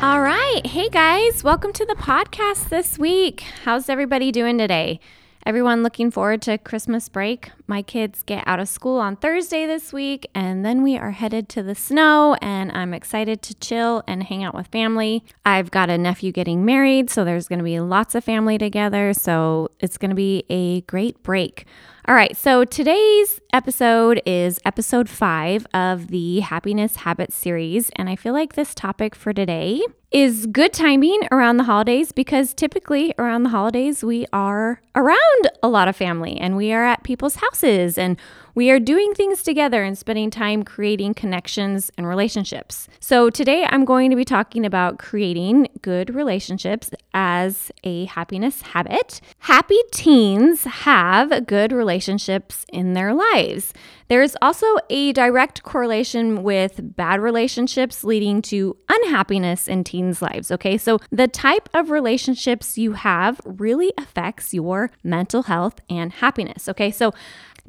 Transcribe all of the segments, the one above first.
All right. Hey guys, welcome to the podcast this week. How's everybody doing today? Everyone looking forward to Christmas break. My kids get out of school on Thursday this week, and then we are headed to the snow, and I'm excited to chill and hang out with family. I've got a nephew getting married, so there's going to be lots of family together, so it's going to be a great break. All right, so today's episode is episode five of the Happiness Habits series. And I feel like this topic for today is good timing around the holidays because typically around the holidays we are around a lot of family and we are at people's houses and we are doing things together and spending time creating connections and relationships. So, today I'm going to be talking about creating good relationships as a happiness habit. Happy teens have good relationships in their lives. There's also a direct correlation with bad relationships leading to unhappiness in teens' lives. Okay, so the type of relationships you have really affects your mental health and happiness. Okay, so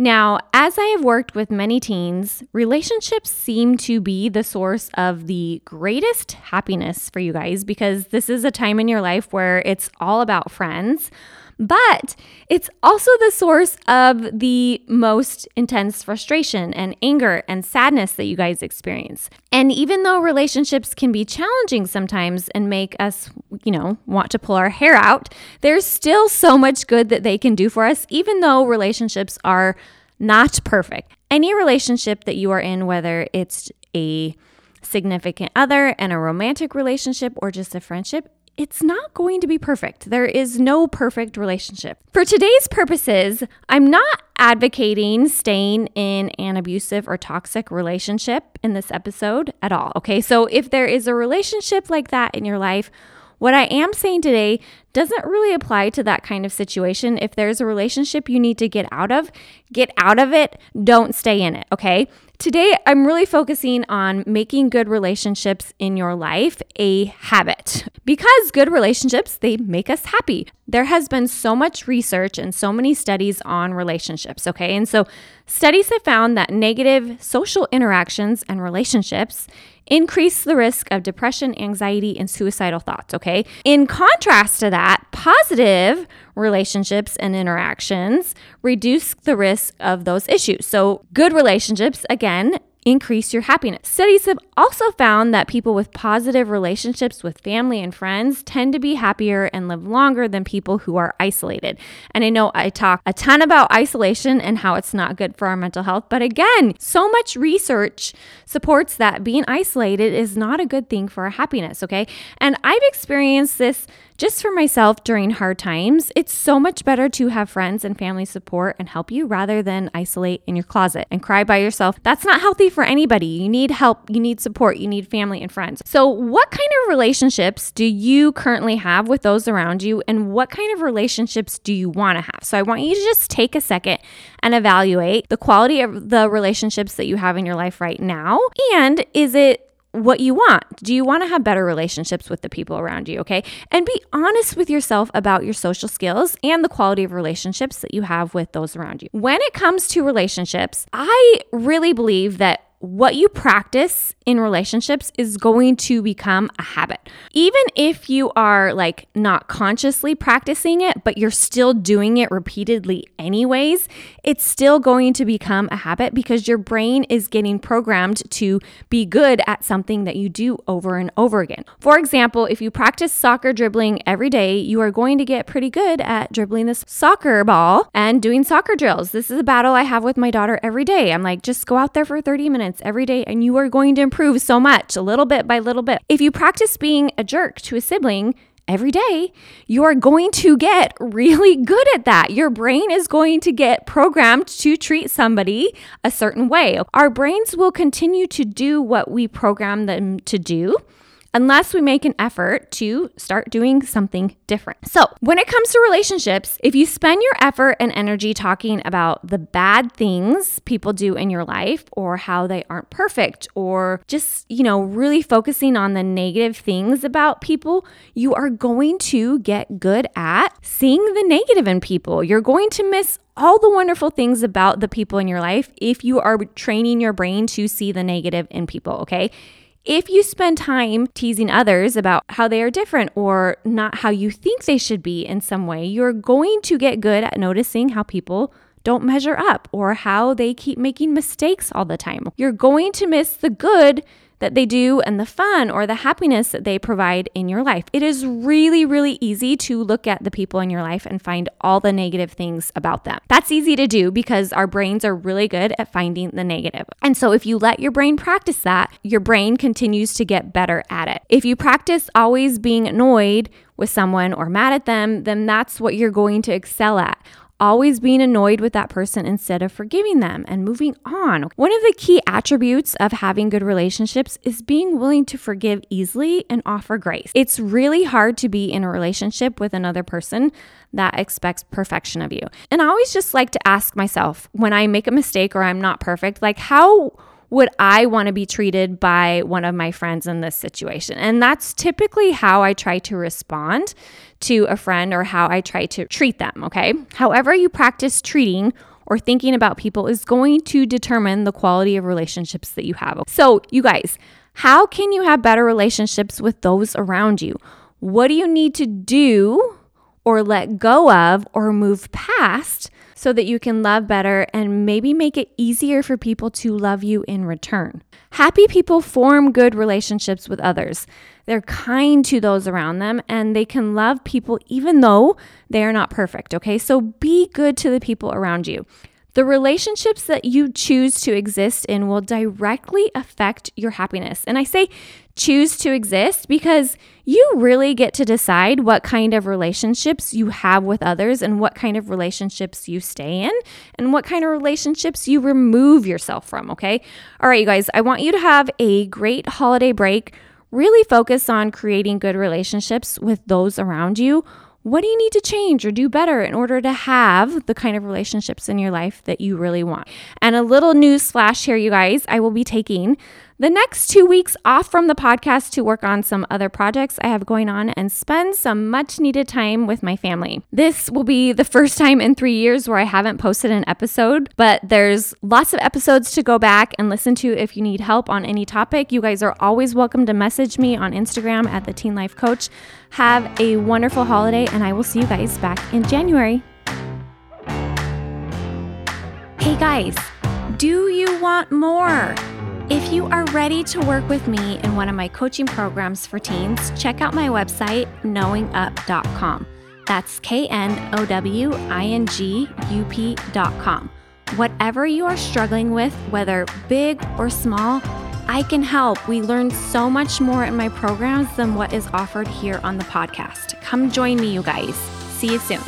now, as I have worked with many teens, relationships seem to be the source of the greatest happiness for you guys because this is a time in your life where it's all about friends. But it's also the source of the most intense frustration and anger and sadness that you guys experience. And even though relationships can be challenging sometimes and make us, you know, want to pull our hair out, there's still so much good that they can do for us, even though relationships are not perfect. Any relationship that you are in, whether it's a significant other and a romantic relationship or just a friendship, it's not going to be perfect. There is no perfect relationship. For today's purposes, I'm not advocating staying in an abusive or toxic relationship in this episode at all. Okay, so if there is a relationship like that in your life, what I am saying today doesn't really apply to that kind of situation. If there's a relationship you need to get out of, get out of it. Don't stay in it, okay? Today, I'm really focusing on making good relationships in your life a habit because good relationships, they make us happy. There has been so much research and so many studies on relationships, okay? And so studies have found that negative social interactions and relationships increase the risk of depression, anxiety, and suicidal thoughts, okay? In contrast to that, positive relationships and interactions reduce the risk of those issues. So, good relationships, again, increase your happiness. Studies have also found that people with positive relationships with family and friends tend to be happier and live longer than people who are isolated. And I know I talk a ton about isolation and how it's not good for our mental health, but again, so much research supports that being isolated is not a good thing for our happiness, okay? And I've experienced this just for myself during hard times, it's so much better to have friends and family support and help you rather than isolate in your closet and cry by yourself. That's not healthy for anybody. You need help, you need support, you need family and friends. So, what kind of relationships do you currently have with those around you, and what kind of relationships do you want to have? So, I want you to just take a second and evaluate the quality of the relationships that you have in your life right now. And is it what you want. Do you want to have better relationships with the people around you? Okay. And be honest with yourself about your social skills and the quality of relationships that you have with those around you. When it comes to relationships, I really believe that what you practice in relationships is going to become a habit. Even if you are like not consciously practicing it, but you're still doing it repeatedly anyways, it's still going to become a habit because your brain is getting programmed to be good at something that you do over and over again. For example, if you practice soccer dribbling every day, you are going to get pretty good at dribbling this soccer ball and doing soccer drills. This is a battle I have with my daughter every day. I'm like, just go out there for 30 every day and you are going to improve so much, a little bit by little bit. If you practice being a jerk to a sibling, every day, you are going to get really good at that. Your brain is going to get programmed to treat somebody a certain way. Our brains will continue to do what we program them to do unless we make an effort to start doing something different. So, when it comes to relationships, if you spend your effort and energy talking about the bad things people do in your life or how they aren't perfect or just, you know, really focusing on the negative things about people, you are going to get good at seeing the negative in people. You're going to miss all the wonderful things about the people in your life if you are training your brain to see the negative in people, okay? If you spend time teasing others about how they are different or not how you think they should be in some way, you're going to get good at noticing how people don't measure up or how they keep making mistakes all the time. You're going to miss the good that they do and the fun or the happiness that they provide in your life. It is really, really easy to look at the people in your life and find all the negative things about them. That's easy to do because our brains are really good at finding the negative. And so if you let your brain practice that, your brain continues to get better at it. If you practice always being annoyed with someone or mad at them, then that's what you're going to excel at always being annoyed with that person instead of forgiving them and moving on. One of the key attributes of having good relationships is being willing to forgive easily and offer grace. It's really hard to be in a relationship with another person that expects perfection of you. And I always just like to ask myself when I make a mistake or I'm not perfect, like, how would I want to be treated by one of my friends in this situation? And that's typically how I try to respond to a friend or how I try to treat them, okay? However, you practice treating or thinking about people is going to determine the quality of relationships that you have. So, you guys, how can you have better relationships with those around you? What do you need to do or let go of or move past so that you can love better and maybe make it easier for people to love you in return. Happy people form good relationships with others. They're kind to those around them and they can love people even though they are not perfect, okay? So be good to the people around you. The relationships that you choose to exist in will directly affect your happiness. And I say choose to exist because you really get to decide what kind of relationships you have with others and what kind of relationships you stay in and what kind of relationships you remove yourself from, okay? All right, you guys, I want you to have a great holiday break. Really focus on creating good relationships with those around you what do you need to change or do better in order to have the kind of relationships in your life that you really want? And a little news flash here, you guys I will be taking the next two weeks off from the podcast to work on some other projects I have going on and spend some much needed time with my family. This will be the first time in three years where I haven't posted an episode, but there's lots of episodes to go back and listen to if you need help on any topic. You guys are always welcome to message me on Instagram at the Teen Life Coach. Have a wonderful holiday, and I will see you guys back in January. Hey guys, do you want more? If you are ready to work with me in one of my coaching programs for teens, check out my website, knowingup.com. That's K N O W I N G U P.com. Whatever you are struggling with, whether big or small, I can help. We learn so much more in my programs than what is offered here on the podcast. Come join me, you guys. See you soon.